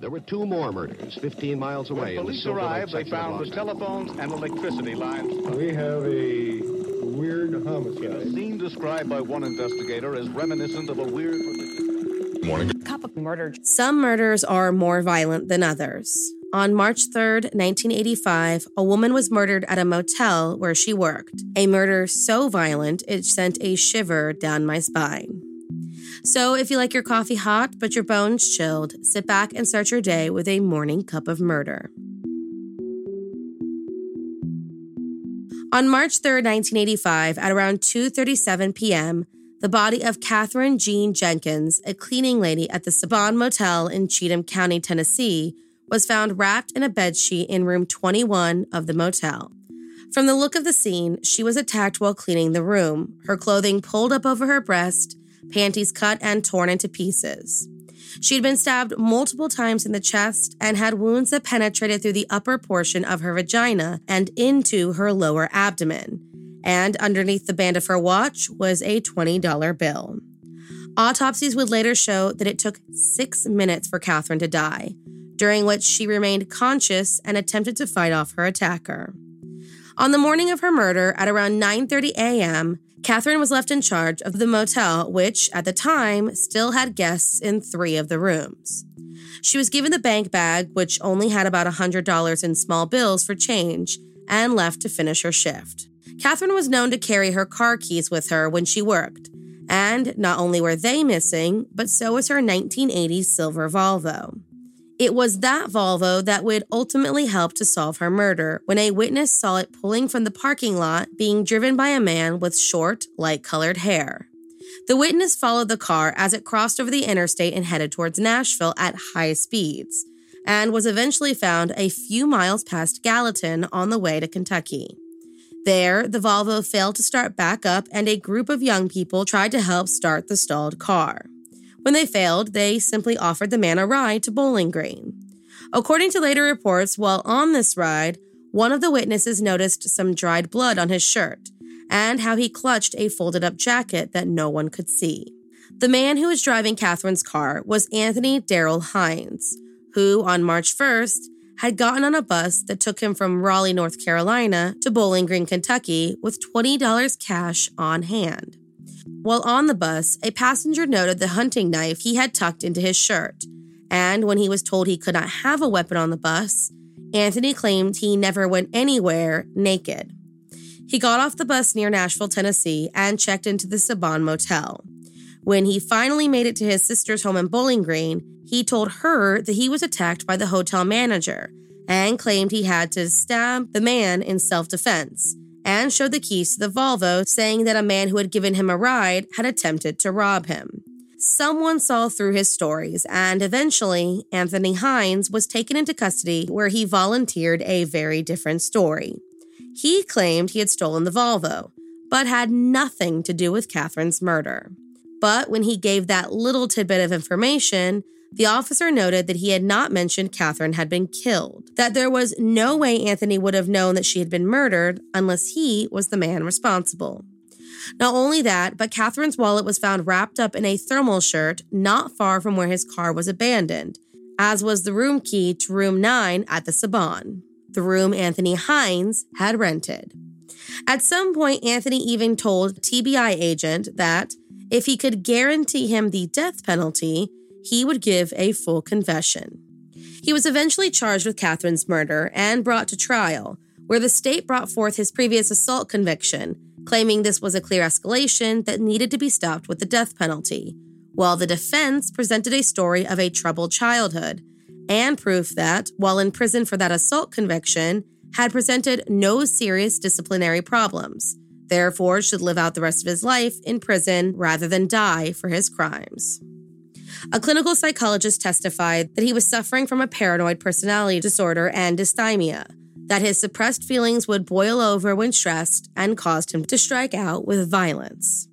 there were two more murders 15 miles away. When police arrived, they found the telephones and electricity lines. We have a weird homicide. A scene described by one investigator as reminiscent of a weird. Morning. Murder. Some murders are more violent than others. On March 3rd, 1985, a woman was murdered at a motel where she worked. A murder so violent it sent a shiver down my spine. So, if you like your coffee hot but your bones chilled, sit back and start your day with a morning cup of murder. On March 3, 1985, at around 2:37 p.m., the body of Catherine Jean Jenkins, a cleaning lady at the Saban Motel in Cheatham County, Tennessee, was found wrapped in a bedsheet in room 21 of the motel. From the look of the scene, she was attacked while cleaning the room, her clothing pulled up over her breast, panties cut and torn into pieces. She had been stabbed multiple times in the chest and had wounds that penetrated through the upper portion of her vagina and into her lower abdomen. And underneath the band of her watch was a $20 bill. Autopsies would later show that it took six minutes for Catherine to die, during which she remained conscious and attempted to fight off her attacker. On the morning of her murder, at around 9:30 a.m., Catherine was left in charge of the motel, which at the time still had guests in three of the rooms. She was given the bank bag, which only had about $100 in small bills for change, and left to finish her shift. Catherine was known to carry her car keys with her when she worked, and not only were they missing, but so was her 1980 silver Volvo. It was that Volvo that would ultimately help to solve her murder when a witness saw it pulling from the parking lot being driven by a man with short, light colored hair. The witness followed the car as it crossed over the interstate and headed towards Nashville at high speeds, and was eventually found a few miles past Gallatin on the way to Kentucky. There, the Volvo failed to start back up, and a group of young people tried to help start the stalled car. When they failed, they simply offered the man a ride to Bowling Green. According to later reports, while on this ride, one of the witnesses noticed some dried blood on his shirt and how he clutched a folded up jacket that no one could see. The man who was driving Catherine's car was Anthony Darrell Hines, who on March 1st had gotten on a bus that took him from Raleigh, North Carolina to Bowling Green, Kentucky with $20 cash on hand. While on the bus, a passenger noted the hunting knife he had tucked into his shirt, and when he was told he could not have a weapon on the bus, Anthony claimed he never went anywhere naked. He got off the bus near Nashville, Tennessee, and checked into the Saban Motel. When he finally made it to his sister's home in Bowling Green, he told her that he was attacked by the hotel manager and claimed he had to stab the man in self defense and showed the keys to the Volvo, saying that a man who had given him a ride had attempted to rob him. Someone saw through his stories, and eventually, Anthony Hines was taken into custody where he volunteered a very different story. He claimed he had stolen the Volvo, but had nothing to do with Catherine's murder. But when he gave that little tidbit of information, the officer noted that he had not mentioned Catherine had been killed, that there was no way Anthony would have known that she had been murdered unless he was the man responsible. Not only that, but Catherine's wallet was found wrapped up in a thermal shirt not far from where his car was abandoned, as was the room key to room 9 at the Saban, the room Anthony Hines had rented. At some point, Anthony even told TBI agent that if he could guarantee him the death penalty, he would give a full confession. He was eventually charged with Catherine's murder and brought to trial, where the state brought forth his previous assault conviction, claiming this was a clear escalation that needed to be stopped with the death penalty, while the defense presented a story of a troubled childhood and proof that, while in prison for that assault conviction, had presented no serious disciplinary problems, therefore should live out the rest of his life in prison rather than die for his crimes. A clinical psychologist testified that he was suffering from a paranoid personality disorder and dysthymia, that his suppressed feelings would boil over when stressed and caused him to strike out with violence.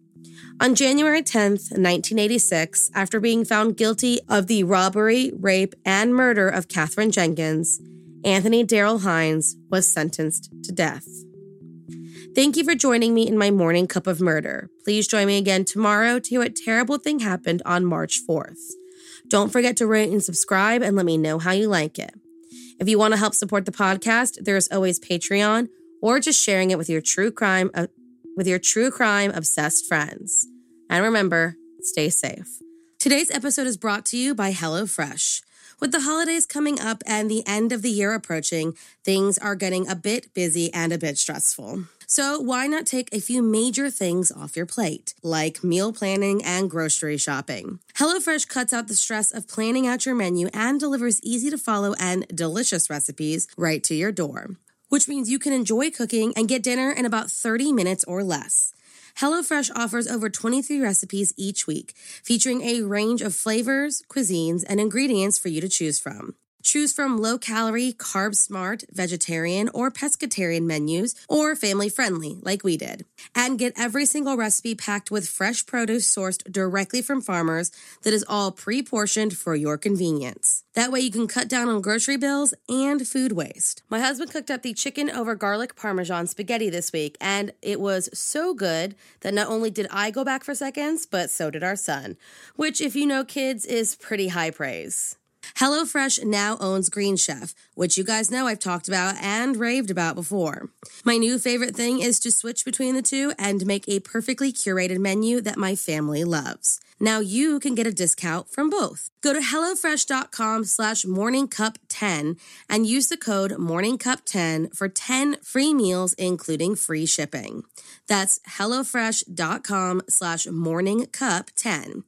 On January 10, 1986, after being found guilty of the robbery, rape, and murder of Catherine Jenkins, Anthony Darrell Hines was sentenced to death. Thank you for joining me in my morning cup of murder. Please join me again tomorrow to hear what terrible thing happened on March 4th. Don't forget to rate and subscribe and let me know how you like it. If you want to help support the podcast, there's always Patreon or just sharing it with your true crime uh, with your true crime obsessed friends. And remember, stay safe. Today's episode is brought to you by HelloFresh. With the holidays coming up and the end of the year approaching, things are getting a bit busy and a bit stressful. So, why not take a few major things off your plate, like meal planning and grocery shopping? HelloFresh cuts out the stress of planning out your menu and delivers easy to follow and delicious recipes right to your door, which means you can enjoy cooking and get dinner in about 30 minutes or less. HelloFresh offers over 23 recipes each week, featuring a range of flavors, cuisines, and ingredients for you to choose from. Choose from low calorie, carb smart, vegetarian, or pescatarian menus, or family friendly, like we did. And get every single recipe packed with fresh produce sourced directly from farmers that is all pre portioned for your convenience. That way you can cut down on grocery bills and food waste. My husband cooked up the chicken over garlic parmesan spaghetti this week, and it was so good that not only did I go back for seconds, but so did our son, which, if you know kids, is pretty high praise. HelloFresh now owns Green Chef, which you guys know I've talked about and raved about before. My new favorite thing is to switch between the two and make a perfectly curated menu that my family loves. Now you can get a discount from both. Go to HelloFresh.com slash morningcup10 and use the code morningcup10 for 10 free meals, including free shipping. That's HelloFresh.com slash morningcup10.